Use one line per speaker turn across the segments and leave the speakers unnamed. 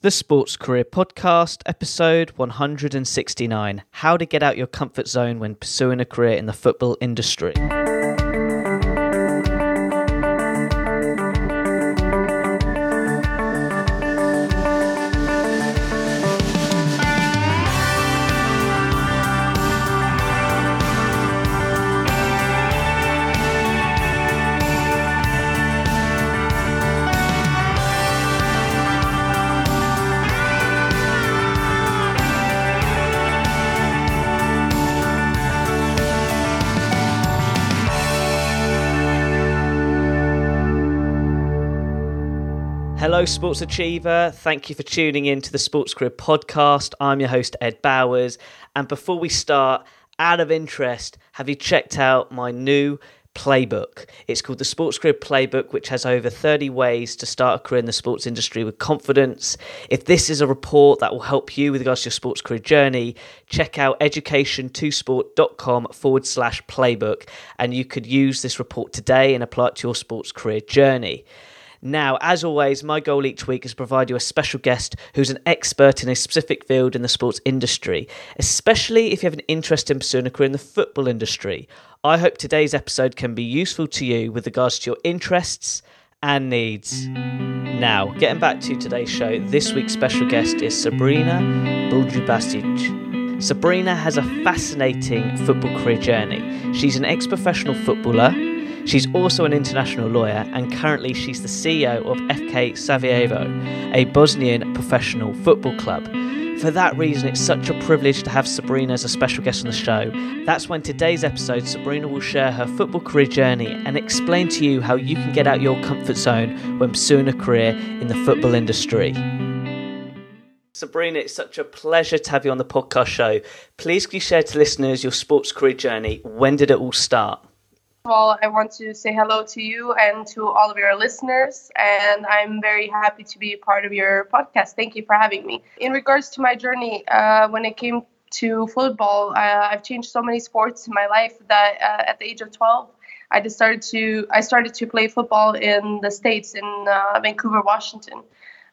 The Sports Career Podcast, episode 169 How to Get Out Your Comfort Zone When Pursuing a Career in the Football Industry. Hello, Sports Achiever. Thank you for tuning in to the Sports Career Podcast. I'm your host, Ed Bowers. And before we start, out of interest, have you checked out my new playbook? It's called the Sports Career Playbook, which has over 30 ways to start a career in the sports industry with confidence. If this is a report that will help you with regards to your sports career journey, check out education2sport.com forward slash playbook. And you could use this report today and apply it to your sports career journey. Now, as always, my goal each week is to provide you a special guest who's an expert in a specific field in the sports industry, especially if you have an interest in pursuing a career in the football industry. I hope today's episode can be useful to you with regards to your interests and needs. Now, getting back to today's show, this week's special guest is Sabrina Buljubasic. Sabrina has a fascinating football career journey. She's an ex professional footballer She's also an international lawyer, and currently she's the CEO of FK Sarajevo, a Bosnian professional football club. For that reason, it's such a privilege to have Sabrina as a special guest on the show. That's when today's episode, Sabrina will share her football career journey and explain to you how you can get out your comfort zone when pursuing a career in the football industry. Sabrina, it's such a pleasure to have you on the podcast show. Please can you share to listeners your sports career journey? When did it all start?
Of all, I want to say hello to you and to all of your listeners. And I'm very happy to be a part of your podcast. Thank you for having me. In regards to my journey, uh, when it came to football, uh, I've changed so many sports in my life that uh, at the age of 12, I started to I started to play football in the states in uh, Vancouver, Washington,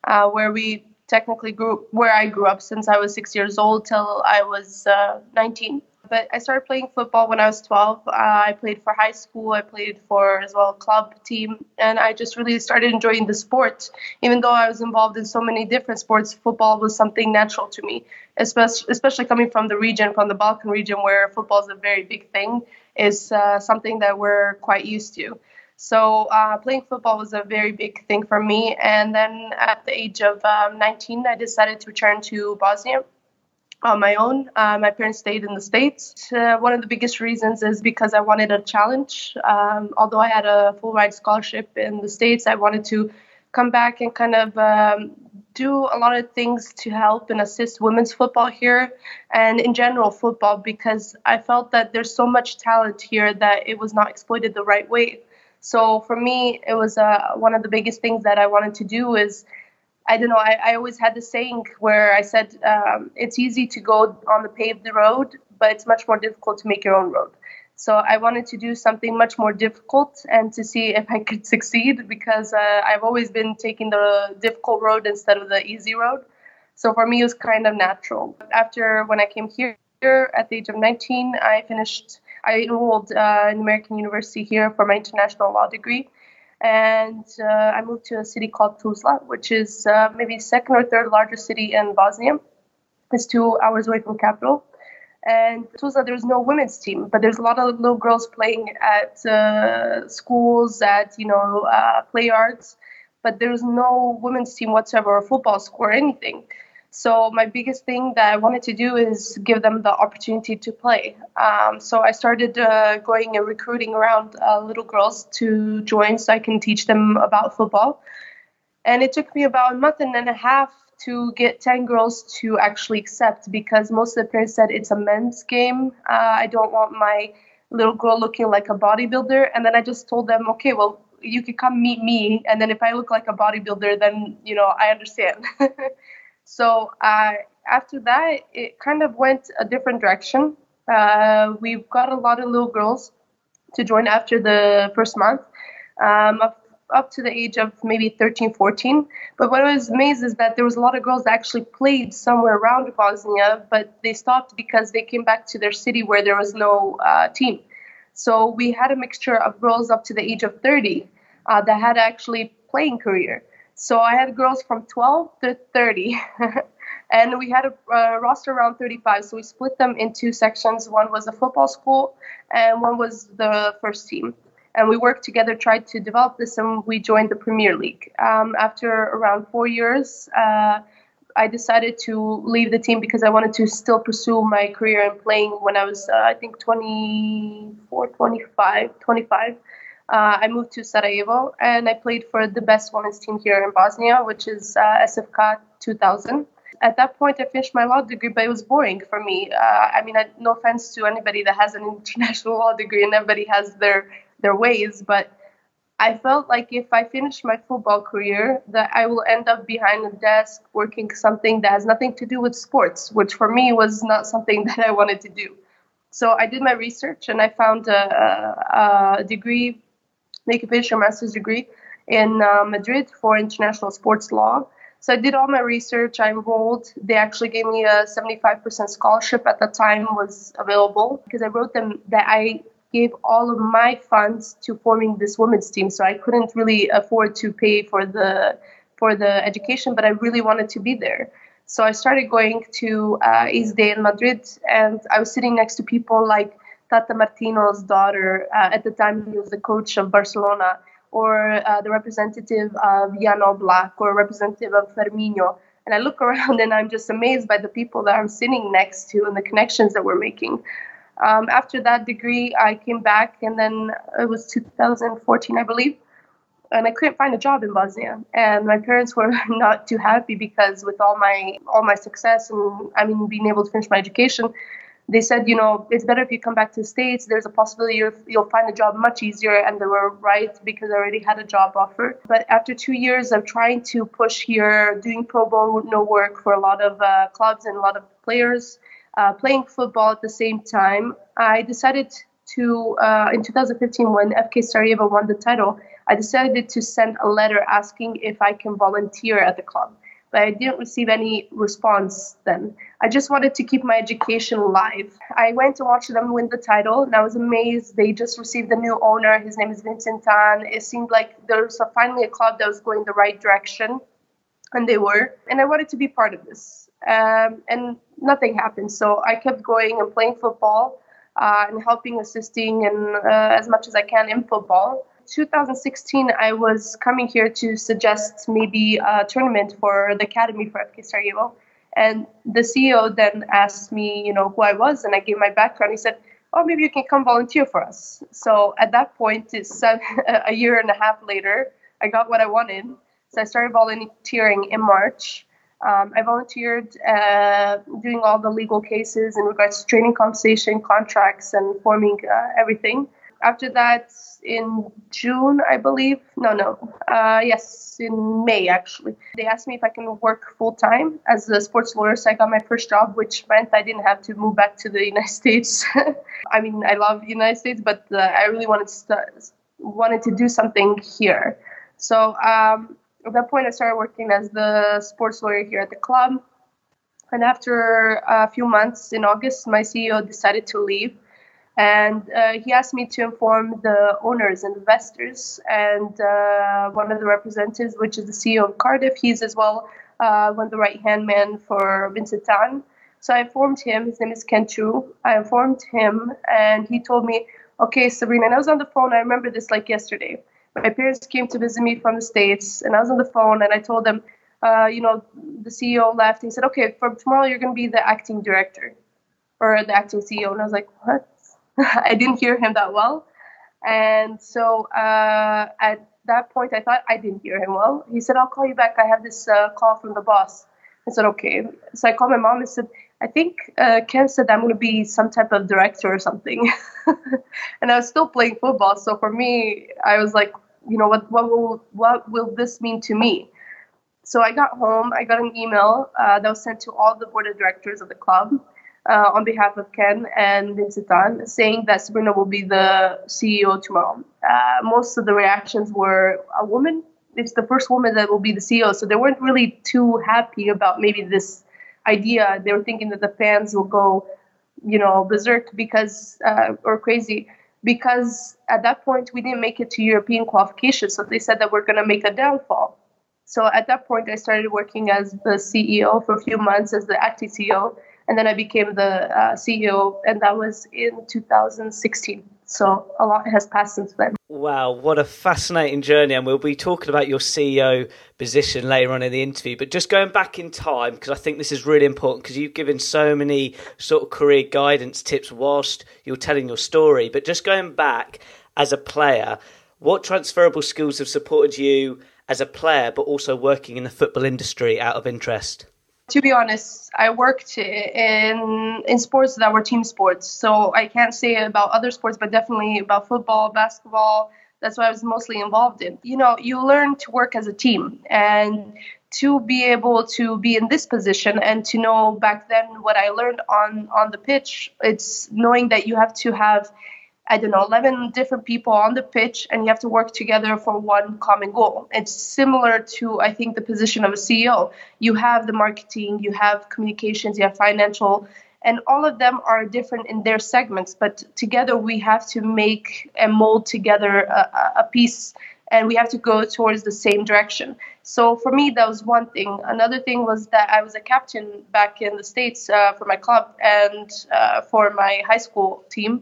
uh, where we technically grew where I grew up since I was six years old till I was uh, 19 but I started playing football when I was 12. Uh, I played for high school. I played for as well club team, and I just really started enjoying the sport. Even though I was involved in so many different sports, football was something natural to me. Especially, especially coming from the region, from the Balkan region, where football is a very big thing, is uh, something that we're quite used to. So uh, playing football was a very big thing for me. And then at the age of um, 19, I decided to return to Bosnia on my own. Uh, my parents stayed in the States. Uh, one of the biggest reasons is because I wanted a challenge. Um, although I had a full ride scholarship in the States, I wanted to come back and kind of um, do a lot of things to help and assist women's football here and in general football because I felt that there's so much talent here that it was not exploited the right way. So for me, it was uh, one of the biggest things that I wanted to do is I don't know. I, I always had the saying where I said um, it's easy to go on the paved road, but it's much more difficult to make your own road. So I wanted to do something much more difficult and to see if I could succeed because uh, I've always been taking the difficult road instead of the easy road. So for me, it was kind of natural. After when I came here at the age of 19, I finished. I enrolled uh, in American University here for my international law degree and uh, I moved to a city called Tuzla, which is uh, maybe second or third largest city in Bosnia. It's two hours away from capital. And Tuzla, there's no women's team, but there's a lot of little girls playing at uh, schools, at you know uh, play arts, but there's no women's team whatsoever, or football school, or anything. So my biggest thing that I wanted to do is give them the opportunity to play. Um, so I started uh, going and recruiting around uh, little girls to join so I can teach them about football. And it took me about a month and a half to get 10 girls to actually accept because most of the parents said it's a men's game. Uh, I don't want my little girl looking like a bodybuilder. And then I just told them, okay, well, you can come meet me. And then if I look like a bodybuilder, then, you know, I understand. So uh, after that, it kind of went a different direction. Uh, we've got a lot of little girls to join after the first month. Um, up to the age of maybe 13, 14. But what I was amazed is that there was a lot of girls that actually played somewhere around Bosnia, but they stopped because they came back to their city where there was no uh, team. So we had a mixture of girls up to the age of 30 uh, that had actually playing career. So I had girls from 12 to 30. and we had a, a, roster around 35 so we split them in two sections one was a football school and one was the first team and we worked together, tried to develop this, and we joined the Premier League. Um, after around four years, uh, I decided to leave the team because I wanted to still pursue my career in playing when I was, uh, I think, 24, 25, 25. Uh, I moved to Sarajevo and I played for the best women's team here in Bosnia, which is uh, SFK 2000 at that point i finished my law degree but it was boring for me uh, i mean I, no offense to anybody that has an international law degree and everybody has their their ways, but I felt like if I finish my football career, that I will end up behind a desk working something that has nothing to do with sports, which for me was not something that I wanted to do. So I did my research and I found a, a degree, make a a master's degree in uh, Madrid for international sports law. So I did all my research. I enrolled. They actually gave me a 75% scholarship at the time was available because I wrote them that I gave all of my funds to forming this women's team. So I couldn't really afford to pay for the for the education, but I really wanted to be there. So I started going to uh, Day in Madrid, and I was sitting next to people like Tata Martino's daughter. Uh, at the time, he was the coach of Barcelona, or uh, the representative of Jan Oblak, or representative of Firmino. And I look around and I'm just amazed by the people that I'm sitting next to and the connections that we're making. Um, after that degree, I came back, and then it was 2014, I believe, and I couldn't find a job in Bosnia. And my parents were not too happy because with all my all my success and I mean being able to finish my education, they said, you know, it's better if you come back to the states. There's a possibility you'll, you'll find a job much easier, and they were right because I already had a job offer. But after two years of trying to push here, doing pro bono work for a lot of uh, clubs and a lot of players uh, playing football at the same time, I decided to, uh, in 2015, when FK Sarajevo won the title, I decided to send a letter asking if I can volunteer at the club. But I didn't receive any response then. I just wanted to keep my education alive. I went to watch them win the title, and I was amazed. They just received a new owner. His name is Vincent Tan. It seemed like there was a, finally a club that was going the right direction, and they were. And I wanted to be part of this. Um, and nothing happened. So I kept going and playing football uh, and helping, assisting, and uh, as much as I can in football. 2016, I was coming here to suggest maybe a tournament for the academy for FK Sarajevo. And the CEO then asked me, you know, who I was, and I gave my background. He said, "Oh, maybe you can come volunteer for us." So at that point, it's a year and a half later, I got what I wanted. So I started volunteering in March, um, I volunteered uh, doing all the legal cases in regards to training compensation, contracts, and forming uh, everything. After that, in June, I believe, no, no, uh, yes, in May actually, they asked me if I can work full time as a sports lawyer. So I got my first job, which meant I didn't have to move back to the United States. I mean, I love the United States, but uh, I really wanted to start, wanted to do something here. So um, at that point, I started working as the sports lawyer here at the club. And after a few months in August, my CEO decided to leave. And uh, he asked me to inform the owners and investors. And uh, one of the representatives, which is the CEO of Cardiff, he's as well uh, one of the right hand man for Vincent Tan. So I informed him, his name is Ken Choo. I informed him, and he told me, okay, Sabrina, and I was on the phone, I remember this like yesterday my parents came to visit me from the states, and I was on the phone, and I told them, uh, you know, the CEO left. He said, "Okay, from tomorrow you're going to be the acting director or the acting CEO." And I was like, "What?" I didn't hear him that well, and so uh, at that point I thought I didn't hear him well. He said, "I'll call you back. I have this uh, call from the boss." I said, "Okay." So I called my mom and said. I think uh, Ken said I'm going to be some type of director or something. and I was still playing football. So for me, I was like, you know what what will what will this mean to me so i got home i got an email uh, that was sent to all the board of directors of the club uh, on behalf of Ken and Vincent Tan, saying that Sabrina will be the CEO tomorrow. Uh, most of the reactions were a woman. It's the first woman that will be the CEO, so they weren't really too happy about maybe this idea. They were thinking that the fans will go, you know, berserk because uh, or crazy because at that point we didn't make it to European qualification. So they said that we're going to make a downfall. So at that point, I started working as the CEO for a few months as the acting CEO, and then I became the uh, CEO, and that was in 2016. So a lot has passed since then.
Wow, what a fascinating journey. And we'll be talking about your CEO position later on in the interview. But just going back in time, because I think this is really important because you've given so many sort of career guidance tips whilst you're telling your story. But just going back as a player, what transferable skills have supported you as a player, but also working in the football industry out of interest?
To be honest, I worked in in sports that were team sports, so I can't say about other sports, but definitely about football, basketball. That's what I was mostly involved in. You know, you learn to work as a team, and to be able to be in this position and to know back then what I learned on on the pitch, it's knowing that you have to have I don't know, 11 different people on the pitch and you have to work together for one common goal. It's similar to, I think, the position of a CEO. You have the marketing, you have communications, you have financial, and all of them are different in their segments, but together we have to make and mold together a, a piece and we have to go towards the same direction. So for me, that was one thing. Another thing was that I was a captain back in the States uh, for my club and uh, for my high school team.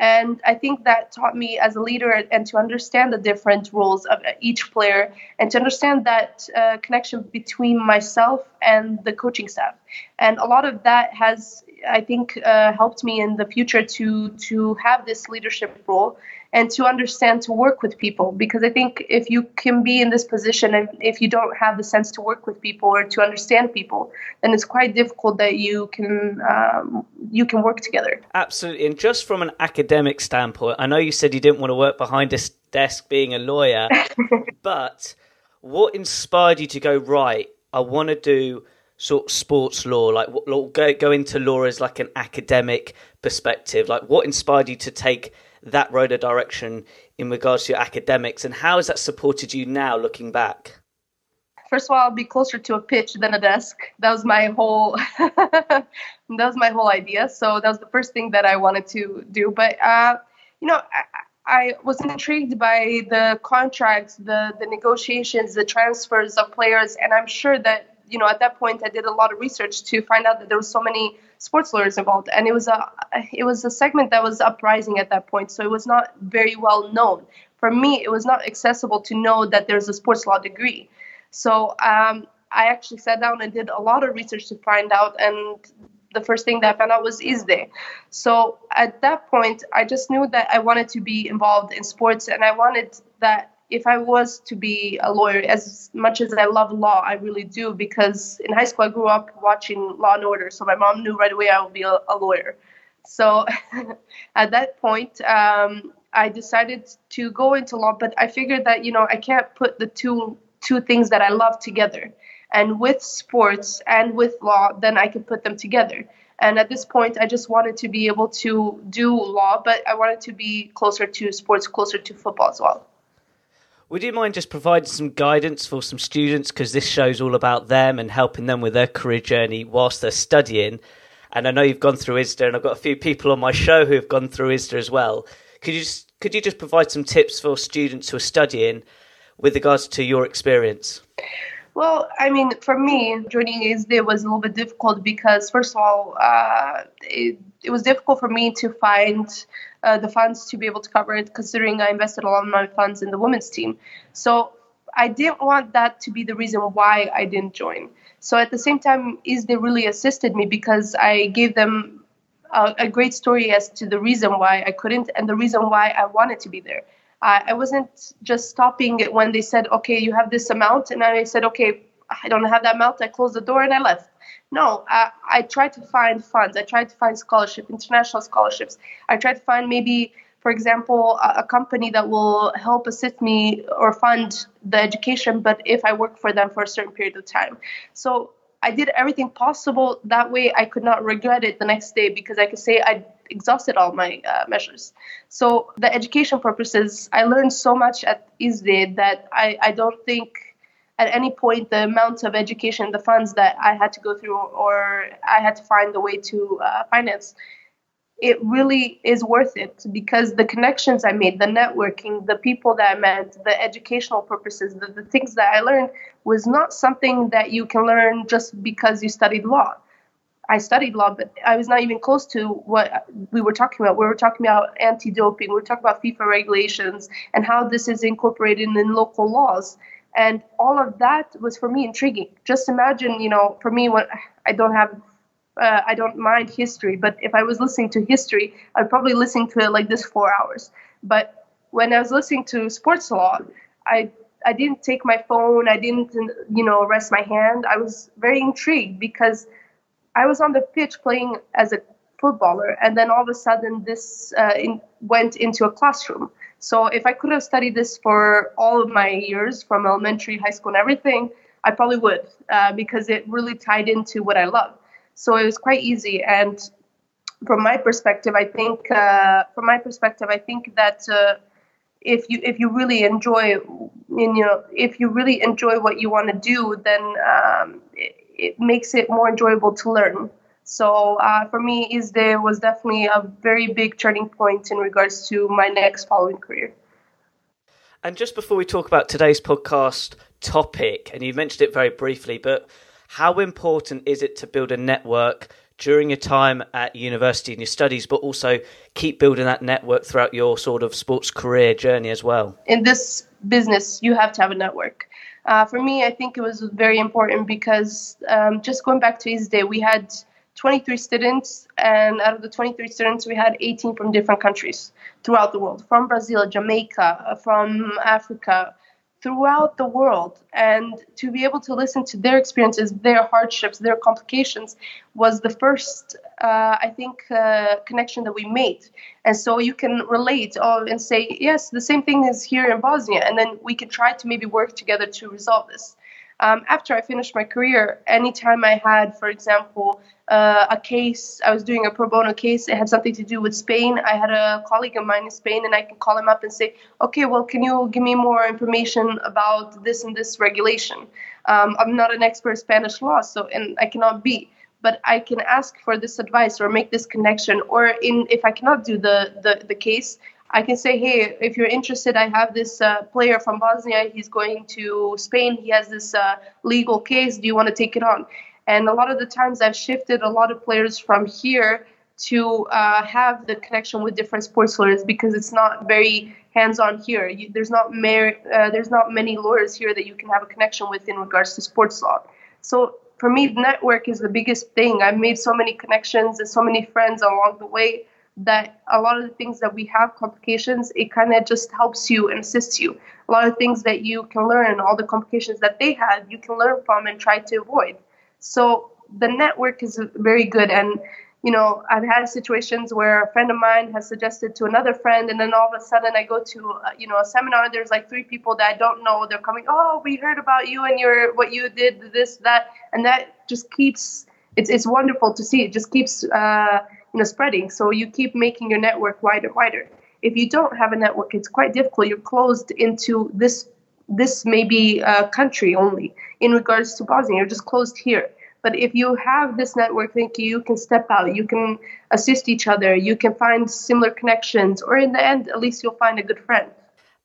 And I think that taught me as a leader and to understand the different roles of each player and to understand that uh, connection between myself and the coaching staff. And a lot of that has, I think, uh, helped me in the future to to have this leadership role and to understand to work with people. Because i think if you can be in this position and if you don't have the sense to work with people or to understand people then it's quite difficult that you can um, you can work together.
Absolutely. And just from an academic standpoint i know you said you didn't want to work behind a desk being a lawyer but what inspired you to go right i want to do sort of sports law like go, go into law as like an academic perspective? Like what inspired you to take that road of direction in regards to your academics, and how has that supported you now looking back?
First of all, I'll be closer to a pitch than a desk. That was my whole that was my whole idea. So that was the first thing that I wanted to do. But uh, you know, I, I was intrigued by the contracts, the the negotiations, the transfers of players, and I'm sure that you know at that point I did a lot of research to find out that there were so many sports lawyers involved, and it was a it was a segment that was uprising at that point, so it was not very well known. For me, it was not accessible to know that there's a sports law degree. So um, I actually sat down and did a lot of research to find out, and the first thing that I found out was ISDE. So at that point, I just knew that I wanted to be involved in sports, and I wanted that if I was to be a lawyer, as much as I love law, I really do because in high school I grew up watching Law and Order, so my mom knew right away I would be a, a lawyer. So at that point, um, I decided to go into law, but I figured that you know I can't put the two two things that I love together, and with sports and with law, then I could put them together. And at this point, I just wanted to be able to do law, but I wanted to be closer to sports, closer to football as well.
Would you mind just providing some guidance for some students because this show's all about them and helping them with their career journey whilst they're studying? And I know you've gone through ISDE, and I've got a few people on my show who have gone through ISDE as well. Could you just, could you just provide some tips for students who are studying with regards to your experience?
Well, I mean, for me, joining ISDE was a little bit difficult because, first of all, uh, it, it was difficult for me to find uh, the funds to be able to cover it, considering I invested a lot of my funds in the women's team. So I didn't want that to be the reason why I didn't join. So at the same time, ISDE really assisted me because I gave them a, a great story as to the reason why I couldn't and the reason why I wanted to be there. I wasn't just stopping it when they said, okay, you have this amount. And I said, okay, I don't have that amount. I closed the door and I left. No, I, I tried to find funds. I tried to find scholarship, international scholarships. I tried to find maybe, for example, a, a company that will help assist me or fund the education, but if I work for them for a certain period of time. So I did everything possible. That way, I could not regret it the next day because I could say I exhausted all my uh, measures. So the education purposes, I learned so much at ISDE that I, I don't think at any point the amount of education, the funds that I had to go through or I had to find a way to uh, finance, it really is worth it because the connections I made, the networking, the people that I met, the educational purposes, the, the things that I learned was not something that you can learn just because you studied law. I studied law, but I was not even close to what we were talking about. We were talking about anti doping, we were talking about FIFA regulations and how this is incorporated in local laws. And all of that was for me intriguing. Just imagine, you know, for me, when I don't have, uh, I don't mind history, but if I was listening to history, I'd probably listen to it like this four hours. But when I was listening to sports law, I I didn't take my phone. I didn't, you know, rest my hand. I was very intrigued because I was on the pitch playing as a footballer, and then all of a sudden this uh, in, went into a classroom. So if I could have studied this for all of my years, from elementary, high school, and everything, I probably would, uh, because it really tied into what I love. So it was quite easy. And from my perspective, I think, uh, from my perspective, I think that uh, if you if you really enjoy, you know, if you really enjoy what you want to do, then um, it, it makes it more enjoyable to learn. So uh, for me, ISDE was definitely a very big turning point in regards to my next following career.
And just before we talk about today's podcast topic, and you mentioned it very briefly, but how important is it to build a network during your time at university and your studies, but also keep building that network throughout your sort of sports career journey as well?
In this business, you have to have a network. Uh, for me, I think it was very important because um, just going back to ISDE, we had 23 students, and out of the 23 students, we had 18 from different countries throughout the world from Brazil, Jamaica, from Africa, throughout the world. And to be able to listen to their experiences, their hardships, their complications was the first, uh, I think, uh, connection that we made. And so you can relate oh, and say, yes, the same thing is here in Bosnia. And then we can try to maybe work together to resolve this. Um, after I finished my career, anytime I had, for example, uh, a case, I was doing a pro bono case, it had something to do with Spain. I had a colleague of mine in Spain, and I can call him up and say, okay, well, can you give me more information about this and this regulation? Um, I'm not an expert in Spanish law, so and I cannot be but I can ask for this advice or make this connection. Or in if I cannot do the the, the case, I can say, hey, if you're interested, I have this uh, player from Bosnia. He's going to Spain. He has this uh, legal case. Do you want to take it on? And a lot of the times, I've shifted a lot of players from here to uh, have the connection with different sports lawyers because it's not very hands-on here. You, there's not mer- uh, there's not many lawyers here that you can have a connection with in regards to sports law. So for me, network is the biggest thing. I've made so many connections and so many friends along the way that a lot of the things that we have complications, it kind of just helps you and assists you. A lot of things that you can learn, all the complications that they had, you can learn from and try to avoid. So the network is very good. And, you know, I've had situations where a friend of mine has suggested to another friend, and then all of a sudden I go to, uh, you know, a seminar, there's like three people that I don't know. They're coming, oh, we heard about you and your what you did, this, that, and that just keeps. It's it's wonderful to see. It just keeps. Uh, you know spreading. So you keep making your network wider and wider. If you don't have a network it's quite difficult. You're closed into this this may be a country only in regards to bosnia. You're just closed here. But if you have this network think you can step out. You can assist each other. You can find similar connections. Or in the end at least you'll find a good friend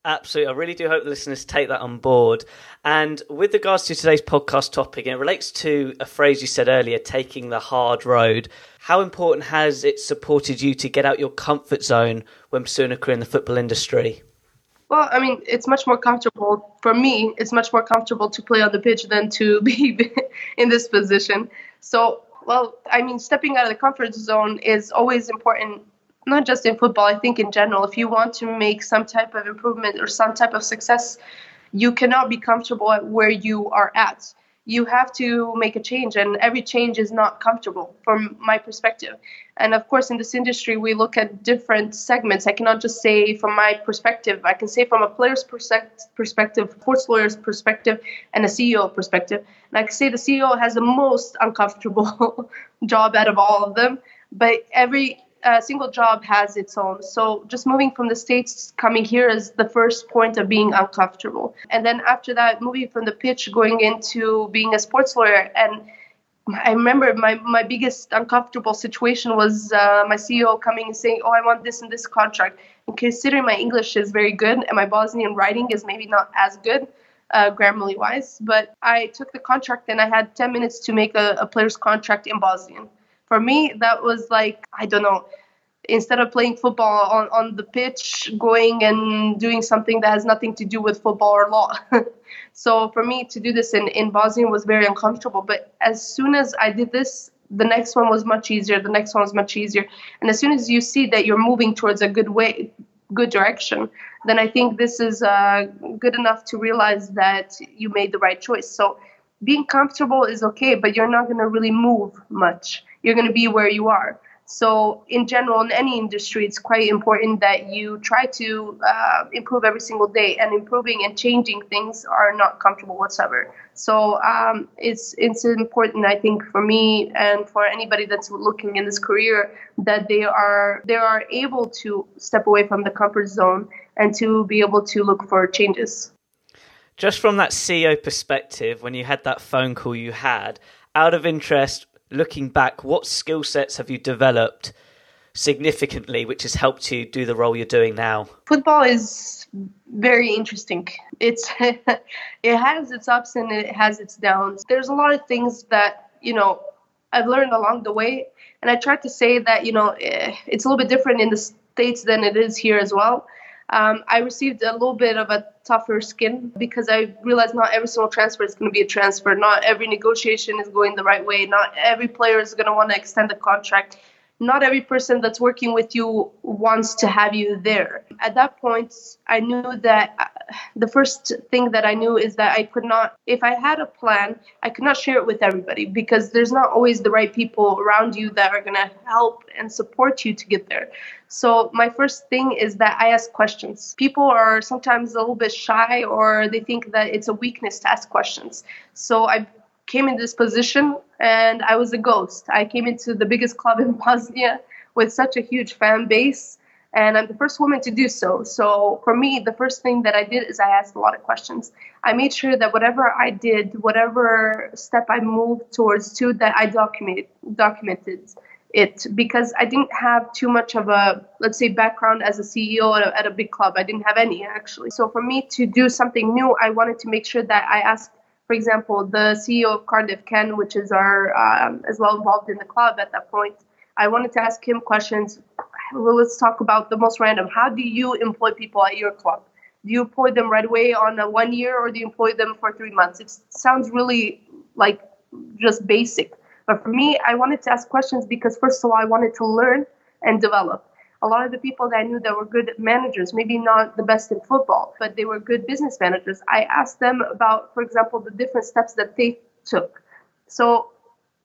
Absolutely. I really do hope the listeners take that on board. And with regards to today's podcast topic, and it relates to a phrase you said earlier, taking the hard road. How important has it supported you to get out your comfort zone when pursuing a career in the football industry?
Well, I mean, it's much more comfortable for me. It's much more comfortable to play on the pitch than to be in this position. So, well, I mean, stepping out of the comfort zone is always important not just in football, I think in general, if you want to make some type of improvement or some type of success, you cannot be comfortable at where you are at. you have to make a change and every change is not comfortable from my perspective. And of course in this industry we look at different segments. I cannot just say from my perspective. I can say from a player's perspective sports lawyer's perspective and a ceo perspective. And i can say the ceo has the most uncomfortable job out of all of them but every a single job has its own. So just moving from the States, coming here is the first point of being uncomfortable. And then after that, moving from the pitch, going into being a sports lawyer. And I remember my, my biggest uncomfortable situation was uh, my CEO coming and saying, Oh, I want this and this contract. And considering my English is very good and my Bosnian writing is maybe not as good, uh, grammarly wise, but I took the contract and I had 10 minutes to make a, a player's contract in Bosnian for me that was like i don't know instead of playing football on, on the pitch going and doing something that has nothing to do with football or law. So for me to do this in, in bosnian was very uncomfortable but as soon as i did this the next one was much easier the next one was much easier. And as soon as you see that you're moving towards a good way good direction then i think this is uh, good enough to realize that you made the right choice. So being comfortable is okay but you're not going to really move much you're going to be where you are. So, in general, in any industry, it's quite important that you try to uh, improve every single day, and improving and changing things are not comfortable whatsoever. So, um, it's it's important, I think, for me and for anybody that's looking in this career that they are they are able to step away from the comfort zone and to be able to look for changes.
Just from that CEO perspective, when you had that phone call you had, out of interest, looking back, what skill sets have you developed significantly which has helped you do the role you're doing now?
Football is very interesting. It's it has its ups and it has its downs. There's a lot of things that, you know, I've learned along the way and I try to say that, you know, eh, it's a little bit different in the states than it is here as well um, I received a little bit of a tougher skin because I realized not every single transfer is going to be a transfer. Not every negotiation is going the right way. Not every player is going to want to extend the contract. Not every person that's working with you wants to have you there. At that point, I knew that the first thing that I knew is that I could not, if I had a plan, I could not share it with everybody because there's not always the right people around you that are going to help and support you to get there. So my first thing is that I ask questions. People are sometimes a little bit shy or they think that it's a weakness to ask questions. So I came in this position and I was a ghost. I came into the biggest club in Bosnia with such a huge fan base and I'm the first woman to do so. So for me, the first thing that I did is I asked a lot of questions. I made sure that whatever I did, whatever step I moved towards to, that I documented documented it because I didn't have too much of a, let's say, background as a CEO at a, at a, big club. I didn't have any actually. So for me to do something new, I wanted to make sure that I asked, for example, the CEO of Cardiff, Ken, which is our um, as well involved in the club at that point. I wanted to ask him questions. Well, let's talk about the most random. How do you employ people at your club? Do you employ them right away on a one year, or do you employ them for three months? It sounds really like just basic but for me, I wanted to ask questions because, first of all, I wanted to learn and develop. A lot of the people that I knew that were good managers, maybe not the best in football, but they were good business managers. I asked them about, for example, the different steps that they took. So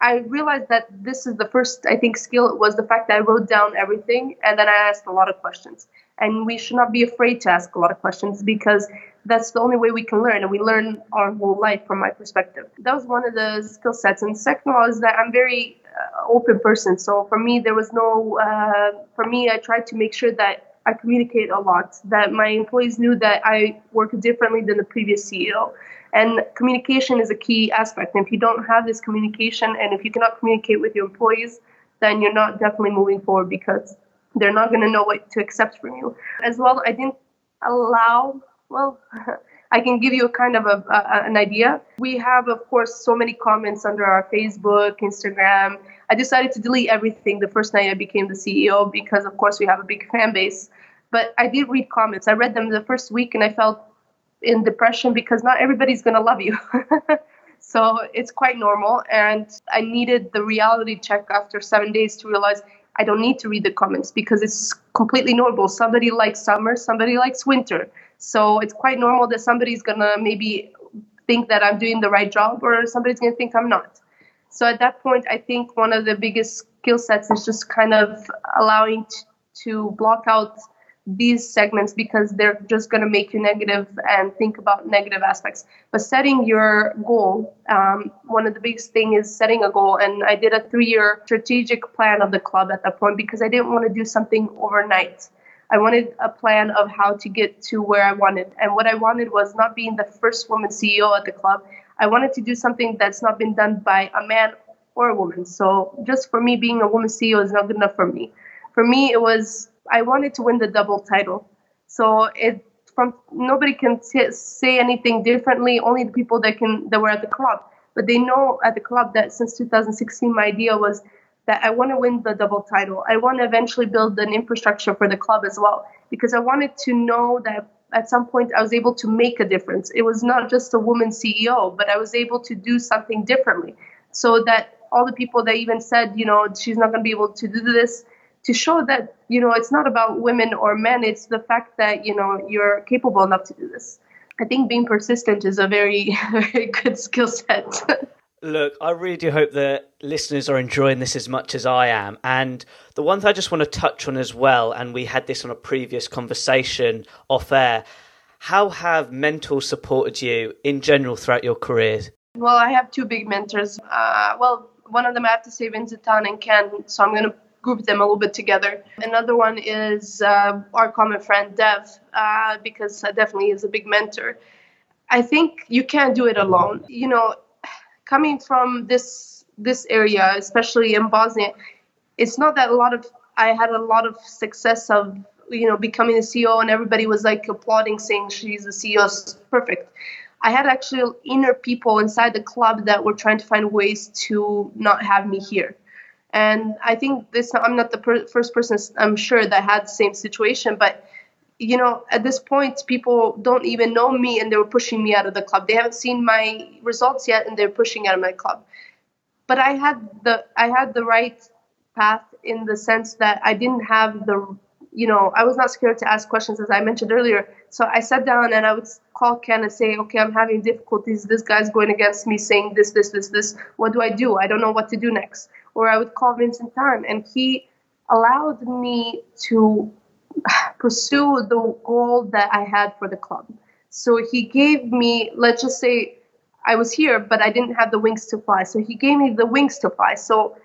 I realized that this is the first, I think, skill. Was the fact that I wrote down everything and then I asked a lot of questions. And we should not be afraid to ask a lot of questions because that's the only way we can learn and we learn our whole life from my perspective. That was one of the skill sets. And second of all is that i'm very uh, open person. So for me there was no uh, for me i tried to make sure that i communicate a lot that my employees knew that i work differently than the previous ceo and communication is a key aspect and if you don't have this communication and if you cannot communicate with your employees then you're not definitely moving forward because they're not going to know what to accept from you as well i didn't allow well, I can give you a kind of a, a, an idea. We have, of course, so many comments under our Facebook, Instagram. I decided to delete everything the first night I became the CEO because, of course, we have a big fan base. But I did read comments. I read them the first week and I felt in depression because not everybody's going to love you. so it's quite normal. And I needed the reality check after seven days to realize I don't need to read the comments because it's completely normal. Somebody likes summer, somebody likes winter. So it's quite normal that somebody's gonna maybe think that I'm doing the right job or somebody's going to think I'm not. So at that point, I think one of the biggest skill sets is just kind of allowing t- to block out these segments because they're just going to make you negative and think about negative aspects. But setting your goal, um, one of the biggest thing is setting a goal. And I did a three-year strategic plan of the club at that point because I didn't want to do something overnight. I wanted a plan of how to get to where I wanted. And what I wanted was not being the first woman CEO at the club. I wanted to do something that's not been done by a man or a woman. So just for me, being a woman CEO is not good enough for me. For me, it was I wanted to win the double title. So it from nobody can t- say anything differently. Only the people that can that were at the club. But they know at the club that since 2016, my idea was that I want to win the double title. I want to eventually build an infrastructure for the club as well because I wanted to know that at some point I was able to make a difference. It was not just a woman CEO, but I was able to do something differently so that all the people that even said, you know, she's not going to be able to do this, to show that, you know, it's not about women or men, it's the fact that, you know, you're capable enough to do this. I think being persistent is a very, very good skill set.
Look, I really do hope that listeners are enjoying this as much as I am. And the one thing I just want to touch on as well, and we had this on a previous conversation off air, how have mentors supported you in general throughout your career?
Well, I have two big mentors. Uh, well, one of them I have to say Vincent Tan and Ken, so I'm going to group them a little bit together. Another one is uh, our common friend Dev, uh, because definitely is a big mentor. I think you can't do it alone. You know, coming from this this area, especially in Bosnia, it's not that a lot of I had a lot of success of you know becoming a CEO and everybody was like applauding saying she's the CEO perfect. I had actually inner people inside the club that were trying to find ways to not have me here. And I think this I'm not the per- first person I'm sure that had the same situation, but you know, at this point, people don't even know me and they were pushing me out of the club. They haven't seen my results yet and they're pushing out of my club. But I had the I had the right path in the sense that I didn't have the you know, I was not scared to ask questions as I mentioned earlier. So I sat down and I would call Ken and say, okay, I'm having difficulties. This guy's going against me saying this, this, this, this. What do I do? I don't know what to do next. Or I would call Vincent Tan and he allowed me to pursue the goal that I had for the club. So he gave me, let's just say, I was here, but I didn't have the wings to fly. So he gave me the wings to fly. So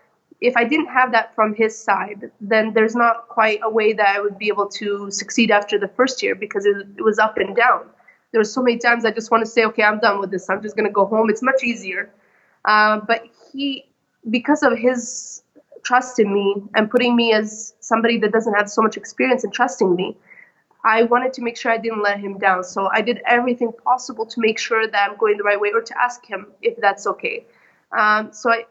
if I didn't have that from his side, then there's not quite a way that I would be able to succeed after the first year because it, it was up and down. There were so many times I just want to say, okay, I'm done with this. I'm just going to go home. It's much easier. Uh, but he, because of his trust in me and putting me as somebody that doesn't have so much experience and trusting me, I wanted to make sure I didn't let him down. So I did everything possible to make sure that I'm going the right way or to ask him if that's okay. Um, so I,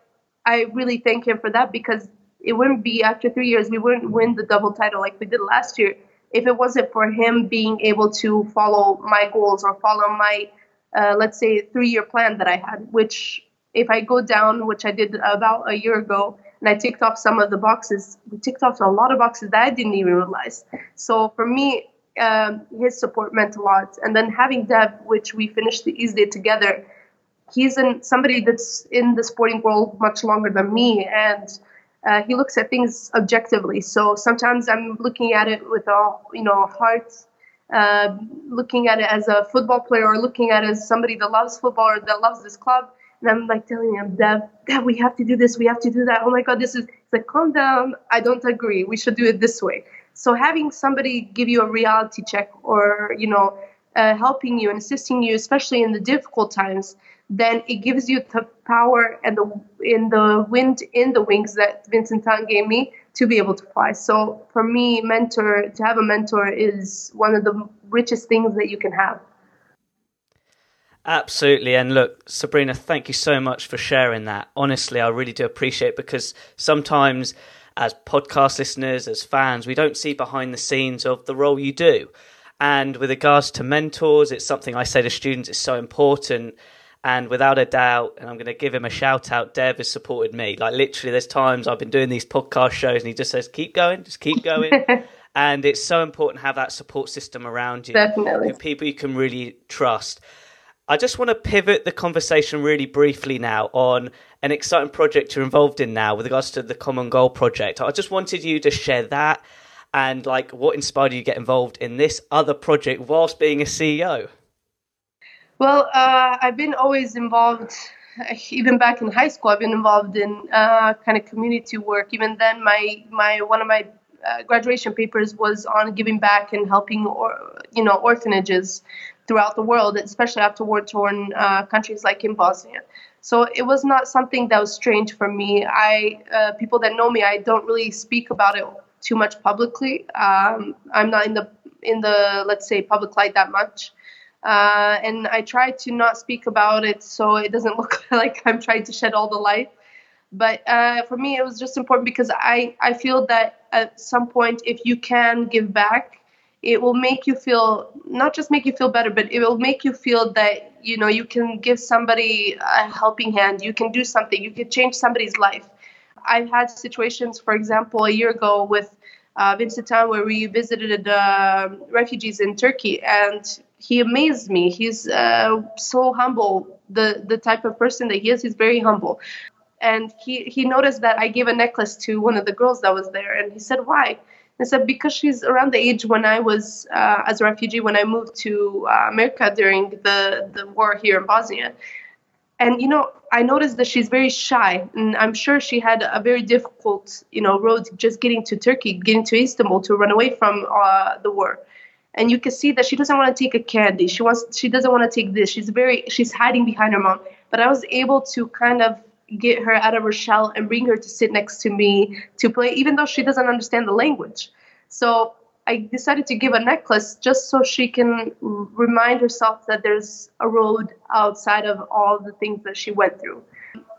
I really thank him for that because it wouldn't be after three years, we wouldn't win the double title like we did last year if it wasn't for him being able to follow my goals or follow my, uh, let's say, three year plan that I had, which if I go down, which I did about a year ago, and I ticked off some of the boxes. We ticked off a lot of boxes that I didn't even realize. So for me, um, his support meant a lot. And then having Dev, which we finished the ISDE together, he's in, somebody that's in the sporting world much longer than me, and uh, he looks at things objectively. So sometimes I'm looking at it with a you know heart, uh, looking at it as a football player, or looking at it as somebody that loves football or that loves this club. And I'm like telling him, Dev, Dev, we have to do this, we have to do that. Oh my God, this is it's like, calm down. I don't agree. We should do it this way. So having somebody give you a reality check or, you know, uh, helping you and assisting you, especially in the difficult times, then it gives you the power and the in the wind in the wings that Vincent Tan gave me to be able to fly. So for me, mentor to have a mentor is one of the richest things that you can have.
Absolutely. And look, Sabrina, thank you so much for sharing that. Honestly, I really do appreciate it because sometimes as podcast listeners, as fans, we don't see behind the scenes of the role you do. And with regards to mentors, it's something I say to students, it's so important. And without a doubt, and I'm going to give him a shout out, Dev has supported me. Like literally, there's times I've been doing these podcast shows and he just says, keep going, just keep going. and it's so important to have that support system around you.
Definitely.
People you can really trust. I just want to pivot the conversation really briefly now on an exciting project you're involved in now with regards to the Common Goal project. I just wanted you to share that and like what inspired you to get involved in this other project whilst being a CEO.
Well, uh, I've been always involved, even back in high school. I've been involved in uh, kind of community work. Even then, my my one of my uh, graduation papers was on giving back and helping, or, you know, orphanages throughout the world, especially after war-torn uh, countries like in Bosnia. So it was not something that was strange for me. I uh, people that know me, I don't really speak about it too much publicly. Um, I'm not in the in the let's say public light that much. Uh, and I try to not speak about it so it doesn't look like I'm trying to shed all the light. But uh, for me, it was just important because I, I feel that at some point, if you can give back, it will make you feel not just make you feel better but it will make you feel that you know you can give somebody a helping hand. You can do something. You can change somebody's life. I've had situations for example a year ago with uh, Vincent Tan where we visited uh, refugees in Turkey and he amazed me. He's uh, so humble. The the type of person that he is he's very humble. And he he noticed that I gave a necklace to one of the girls that was there and he said why I said because she's around the age when I was uh, as a refugee when I moved to uh, America during the the war here in Bosnia, and you know I noticed that she's very shy, and I'm sure she had a very difficult you know road just getting to Turkey, getting to Istanbul to run away from uh, the war. And you can see that she doesn't want to take a candy. She wants. She doesn't want to take this. She's very. She's hiding behind her mom. But I was able to kind of get her out of her shell and bring her to sit next to me to play, even though she doesn't understand the language. So I decided to give a necklace just so she can remind herself that there's a road outside of all the things that she went through.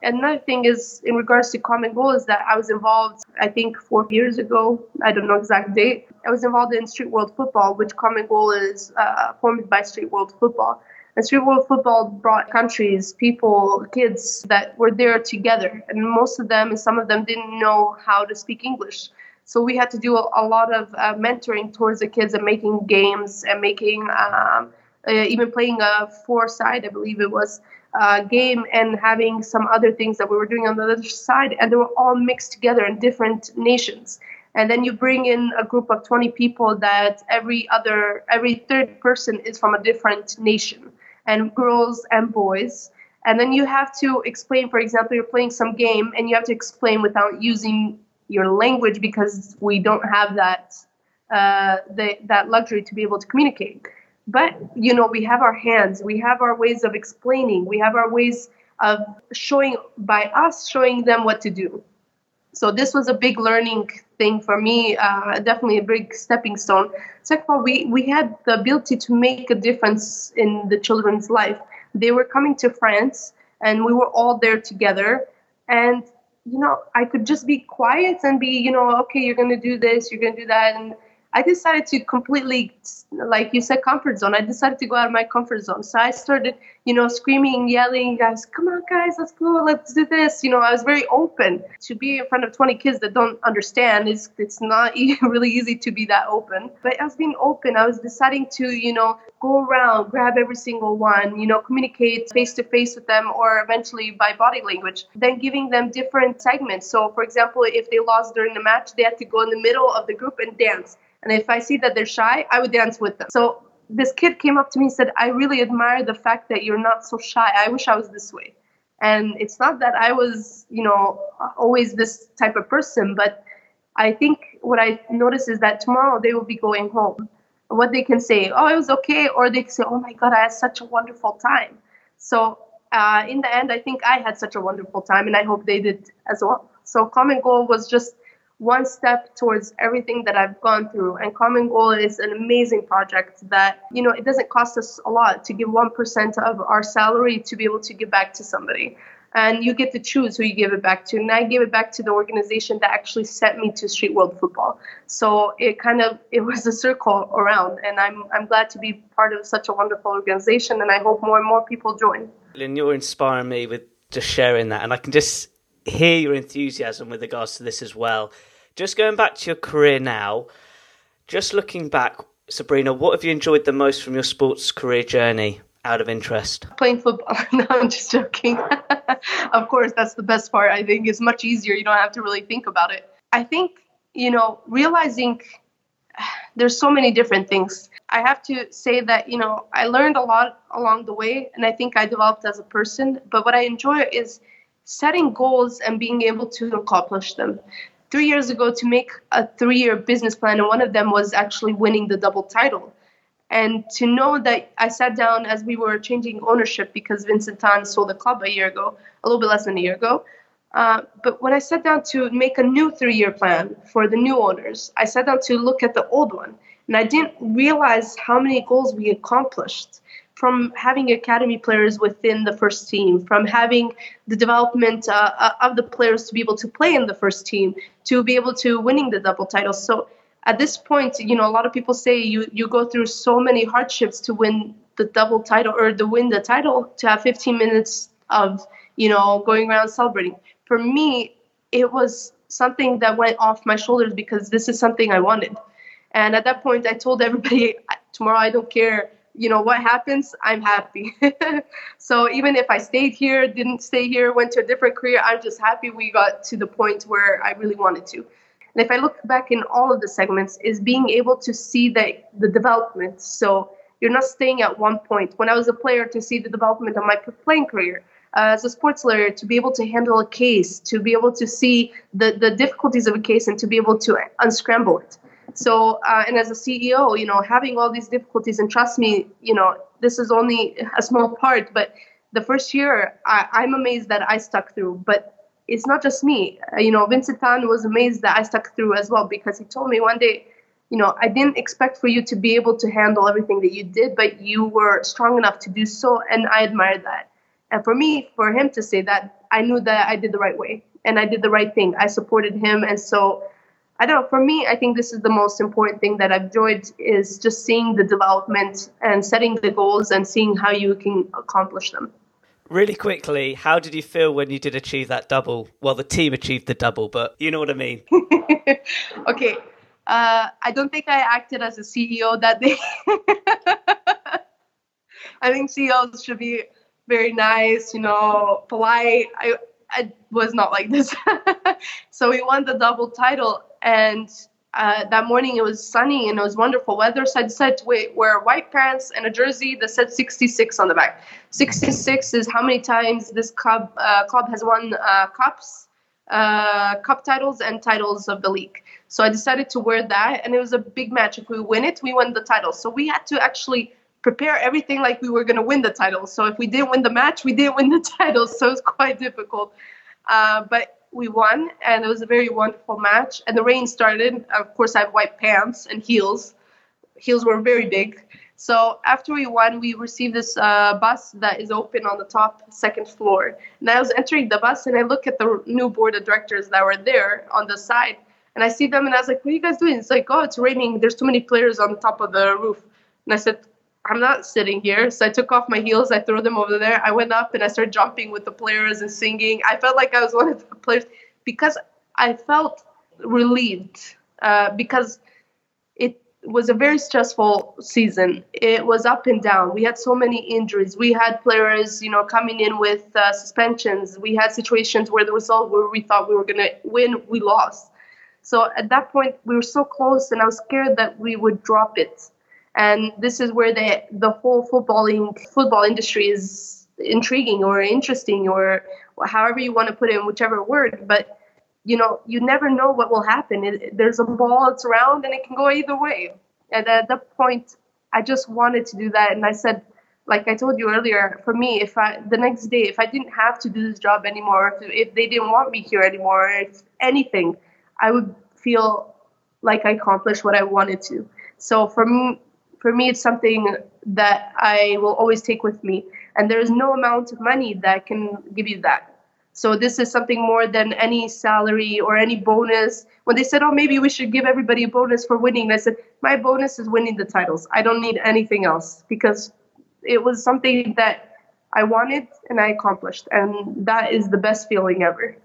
Another thing is in regards to Common Goal is that I was involved, I think, four years ago. I don't know exact date. I was involved in Street World Football, which Common Goal is uh, formed by Street World Football. And Street World Football brought countries, people, kids that were there together. And most of them and some of them didn't know how to speak English. So we had to do a, a lot of uh, mentoring towards the kids and making games and making um, uh, even playing a four side, I believe it was, uh, game and having some other things that we were doing on the other side. And they were all mixed together in different nations. And then you bring in a group of 20 people that every other, every third person is from a different nation and girls and boys. And then you have to explain, for example, you're playing some game and you have to explain without using your language because we don't have that uh, the, that luxury to be able to communicate. But you know, we have our hands, we have our ways of explaining, we have our ways of showing by us showing them what to do. So this was a big learning thing for me, uh, definitely a big stepping stone. Second of all, we, we had the ability to make a difference in the children's life. They were coming to France and we were all there together. And, you know, I could just be quiet and be, you know, okay, you're going to do this, you're going to do that. And I decided to completely, like you said, comfort zone. I decided to go out of my comfort zone. So I started, you know, screaming, yelling, guys, come on, guys, let's go, let's do this. You know, I was very open to be in front of 20 kids that don't understand. It's it's not really easy to be that open. But I was being open. I was deciding to, you know, go around, grab every single one, you know, communicate face to face with them, or eventually by body language. Then giving them different segments. So, for example, if they lost during the match, they had to go in the middle of the group and dance and if I see that they're shy, I would dance with them. So this kid came up to me and said, I really admire the fact that you're not so shy. I wish I was this way. And it's not that I was, you know, always this type of person, but I think what I notice is that tomorrow they will be going home. What they can say, oh, it was okay, or they can say, oh my God, I had such a wonderful time. So uh, in the end, I think I had such a wonderful time, and I hope they did as well. So Common Goal was just one step towards everything that I've gone through. And Common Goal is an amazing project that, you know, it doesn't cost us a lot to give 1% of our salary to be able to give back to somebody. And you get to choose who you give it back to. And I gave it back to the organization that actually sent me to Street World Football. So it kind of it was a circle around, and I'm I'm glad to be part of such a wonderful organization, and I hope more and more people join.
Lynn, you're inspiring me with just sharing that, and I can just hear your enthusiasm with regards to this as well. Just going back to your career now, just looking back, Sabrina, what have you enjoyed the most from your sports career journey out of interest?
Playing football. no, I'm just joking. of course, that's the best part. I think it's much easier. You don't have to really think about it. I think, you know, realizing there's so many different things. I have to say that, you know, I learned a lot along the way and I think I developed as a person. But what I enjoy is setting goals and being able to accomplish them. Three years ago, to make a three year business plan, and one of them was actually winning the double title. And to know that I sat down as we were changing ownership because Vincent Tan sold the club a year ago, a little bit less than a year ago. Uh, but when I sat down to make a new three year plan for the new owners, I sat down to look at the old one. And I didn't realize how many goals we accomplished from having academy players within the first team, from having the development uh, uh, of the players to be able to play in the first team, to be able to winning the double title. So at this point, you know, a lot of people say you you go through so many hardships to win the double title or to win the title to have 15 minutes of you know going around celebrating. For me, it was something that went off my shoulders because this is something I wanted. And at that point, I told everybody, tomorrow I don't care you know what happens i'm happy. So even if i stayed here didn't stay here went to a different career i'm just happy we got to the point where i really wanted to. And if i look back in all of the segments is being able to see the, the development. So you're not staying at one point. When i was a player to see the development of my playing career uh, as a sports lawyer to be able to handle a case to be able to see the, the difficulties of a case and to be able to unscramble it so, uh, and as a CEO, you know, having all these difficulties, and trust me, you know, this is only a small part, but the first year, I, am amazed that I stuck through. But it's not just me. Uh, you know, Vincent Tan was amazed that I stuck through as well because he told me one day, you know, I didn't expect for you to be able to handle everything that you did, but you were strong enough to do so, and I admired that. And for me, for him to say that, I knew that I did the right way and I did the right thing. I supported him, and so I don't know. For me, I think this is the most important thing that I've enjoyed is just seeing the development and setting the goals and seeing how you can accomplish them.
Really quickly, how did you feel when you did achieve that double? Well, the team achieved the double, but you know what I mean.
okay. Uh, I don't think I acted as a CEO that day. I think CEOs should be very nice, you know, polite. I, I was not like this. so we won the double title and uh, that morning it was sunny and it was wonderful weather. So I decided to wear white pants and a jersey that said 66 on the back. 66 is how many times this club uh, club has won uh, cups, uh, cup titles, and titles of the league. So I decided to wear that, and it was a big match. If we win it, we win the title. So we had to actually prepare everything like we were going to win the title. So if we didn't win the match, we didn't win the title. So it's quite difficult. Uh, but we won, and it was a very wonderful match. And the rain started. Of course, I have white pants and heels. Heels were very big. So after we won, we received this uh, bus that is open on the top second floor. And I was entering the bus, and I look at the new board of directors that were there on the side, and I see them, and I was like, "What are you guys doing?" It's like, "Oh, it's raining. There's too many players on top of the roof." And I said, I'm not sitting here. So I took off my heels, I threw them over there. I went up and I started jumping with the players and singing. I felt like I was one of the players because I felt relieved uh, because it was a very stressful season. It was up and down. We had so many injuries. We had players, you know, coming in with uh, suspensions. We had situations where the result where we thought we were going to win, we lost. So at that point, we were so close, and I was scared that we would drop it and this is where the the whole footballing football industry is intriguing or interesting or however you want to put it in whichever word but you know you never know what will happen. It, there's a ball it's around and it can go either way. And at that point i just wanted to do that. And i said like i told you earlier for me if i the next day if i didn't have to do this job anymore if, if they didn't want me here anymore if anything i would feel like i accomplished what i wanted to. So for me for me, it's something that I will always take with me. And there is no amount of money that can give you that. So this is something more than any salary or any bonus. When they said, "Oh, maybe we should give everybody a bonus for winning," I said, "My bonus is winning the titles. I don't need anything else because it was something that I wanted and I accomplished, and that is the best feeling ever."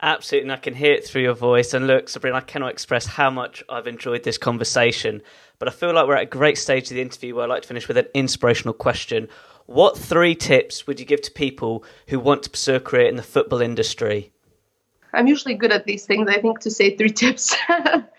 Absolutely, and I can hear it through your voice. And look, Sabrina, I cannot express how much I've enjoyed this conversation. But I feel like we're at a great stage of the interview where I'd like to finish with an inspirational question. What three tips would you give to people who want to pursue a career in the football industry?
I'm usually good at these things. I think to say three tips.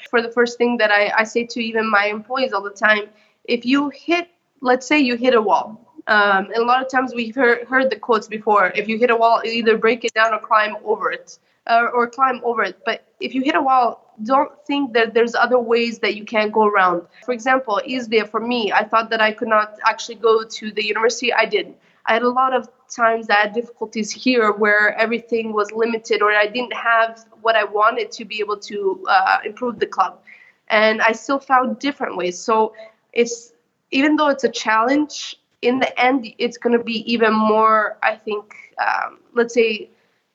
For the first thing that I, I say to even my employees all the time, if you hit, let's say you hit a wall, um, a lot of times we've heard, heard the quotes before. If you hit a wall, either break it down or climb over it, uh, or climb over it. But if you hit a wall, don't think that there's other ways that you can't go around. For example, easily for me, I thought that I could not actually go to the university. I didn't. I had a lot of times I had difficulties here where everything was limited or I didn't have what I wanted to be able to uh, improve the club. And I still found different ways. So it's even though it's a challenge, in the end, it's going to be even more, I think, um, let's say,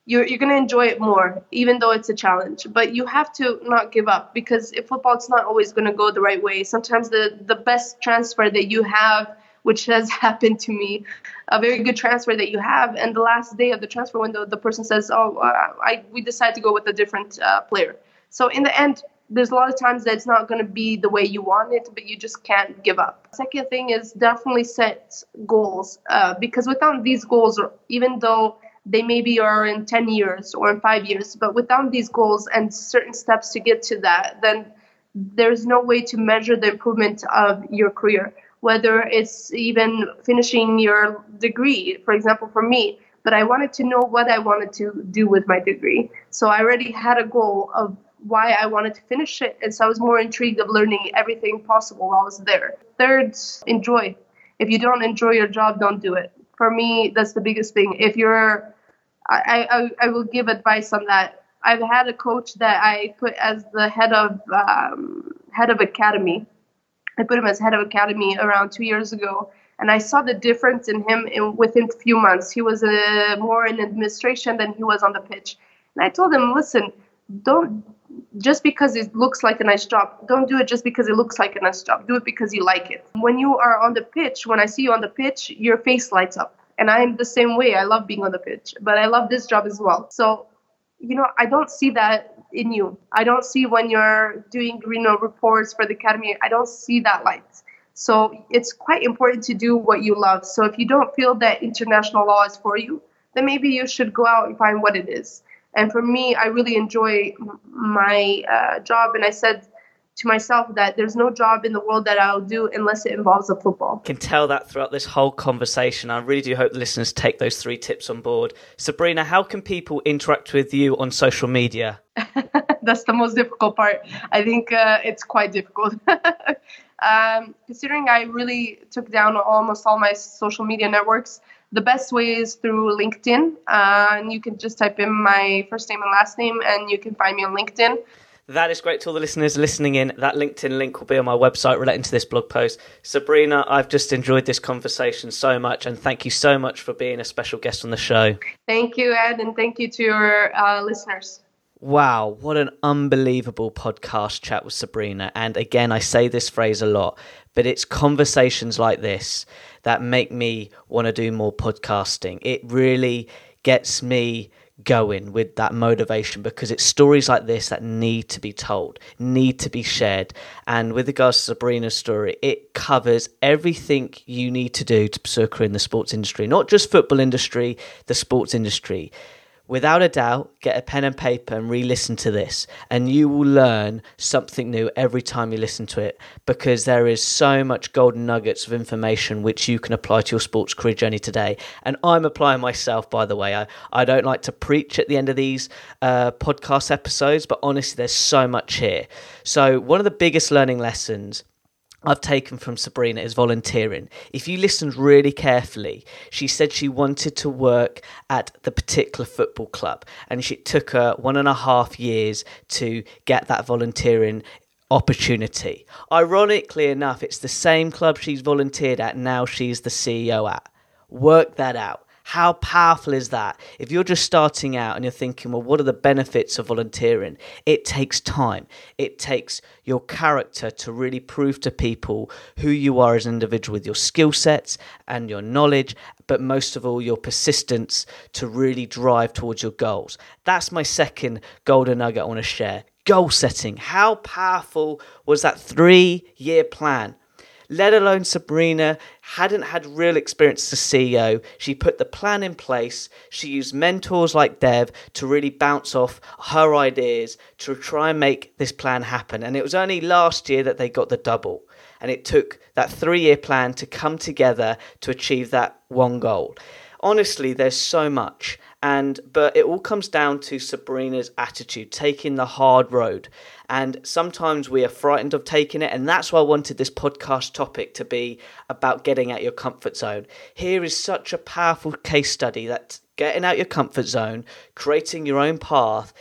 you're, you're going to enjoy it more, even though it's a challenge. But you have to not give up because if football, it's not always going to go the right way. Sometimes the, the best transfer that you have, which has happened to me, a very good transfer that you have, and the last day of the transfer window, the person says, "Oh, I we decided to go with a different uh, player." So in the end, there's a lot of times that it's not going to be the way you want it, but you just can't give up. Second thing is definitely set goals uh, because without these goals, or even though they maybe are in 10 years or in five years, but without these goals and certain steps to get to that, then there's no way to measure the improvement of your career, whether it's even finishing your degree, for example, for me. But I wanted to know what I wanted to do with my degree. So I already had a goal of why I wanted to finish it. And so I was more intrigued of learning everything possible while I was there. Third, enjoy. If you don't enjoy your job, don't do it. For me, that's the biggest thing. If you're, I, I, I will give advice on that. I've had a coach that I put as the head of um, head of academy. I put him as head of academy around two years ago, and I saw the difference in him in within a few months. He was uh, more in administration than he was on the pitch, and I told him, listen, don't just because it looks like a nice job, don't do it just because it looks like a nice job. Do it because you like it. When you are on the pitch, when I see you on the pitch, your face lights up. And I'm the same way. I love being on the pitch, but I love this job as well. So, you know, I don't see that in you. I don't see when you're doing, you know, reports for the academy, I don't see that light. So it's quite important to do what you love. So if you don't feel that international law is for you, then maybe you should go out and find what it is. And for me, I really enjoy my uh, job. And I said to myself that there's no job in the world that I'll do unless it involves a football.
I can tell that throughout this whole conversation. I really do hope the listeners take those three tips on board. Sabrina, how can people interact with you on social media?
That's the most difficult part. I think uh, it's quite difficult. um, considering I really took down almost all my social media networks, the best way is through LinkedIn. Uh, and you can just type in my first name and last name, and you can find me on LinkedIn.
That is great to all the listeners listening in. That LinkedIn link will be on my website relating to this blog post. Sabrina, I've just enjoyed this conversation so much, and thank you so much for being a special guest on the show.
Thank you, Ed, and thank you to your uh, listeners.
Wow, what an unbelievable podcast chat with Sabrina. And again, I say this phrase a lot, but it's conversations like this that make me want to do more podcasting. It really gets me going with that motivation because it's stories like this that need to be told, need to be shared. And with regards to Sabrina's story, it covers everything you need to do to pursue a career in the sports industry, not just football industry, the sports industry without a doubt, get a pen and paper and re listen to this, and you will learn something new every time you listen to it because there is so much golden nuggets of information which you can apply to your sports career journey today. And I'm applying myself, by the way. I, I don't like to preach at the end of these uh, podcast episodes, but honestly, there's so much here. So, one of the biggest learning lessons I've taken from Sabrina is volunteering. If you listened really carefully, she said she wanted to work at the particular football club, and it took her one and a half years to get that volunteering opportunity. Ironically enough, it's the same club she's volunteered at now she's the CEO at. Work that out. How powerful is that? If you're just starting out and you're thinking, well, what are the benefits of volunteering? It takes time. It takes your character to really prove to people who you are as an individual with your skill sets and your knowledge, but most of all, your persistence to really drive towards your goals. That's my second golden nugget I want to share. Goal setting. How powerful was that three year plan? Let alone Sabrina, hadn't had real experience as a CEO. She put the plan in place. She used mentors like Dev to really bounce off her ideas to try and make this plan happen. And it was only last year that they got the double. And it took that three year plan to come together to achieve that one goal. Honestly, there's so much and but it all comes down to Sabrina's attitude, taking the hard road. And sometimes we are frightened of taking it, and that's why I wanted this podcast topic to be about getting out your comfort zone. Here is such a powerful case study that getting out your comfort zone, creating your own path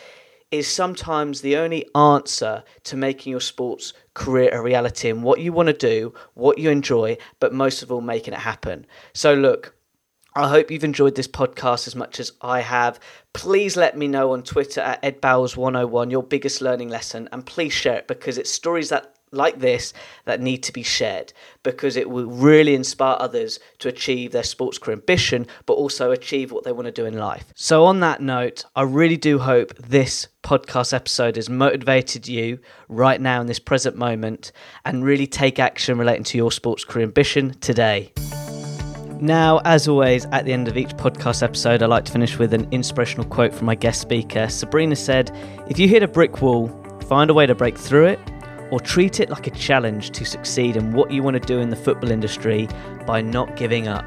is sometimes the only answer to making your sports career a reality and what you want to do, what you enjoy, but most of all, making it happen. So, look, I hope you've enjoyed this podcast as much as I have. Please let me know on Twitter at edbowers101 your biggest learning lesson and please share it because it's stories that like this that need to be shared because it will really inspire others to achieve their sports career ambition but also achieve what they want to do in life. So on that note, I really do hope this podcast episode has motivated you right now in this present moment and really take action relating to your sports career ambition today. Now, as always, at the end of each podcast episode, I like to finish with an inspirational quote from my guest speaker. Sabrina said, If you hit a brick wall, find a way to break through it, or treat it like a challenge to succeed in what you want to do in the football industry by not giving up.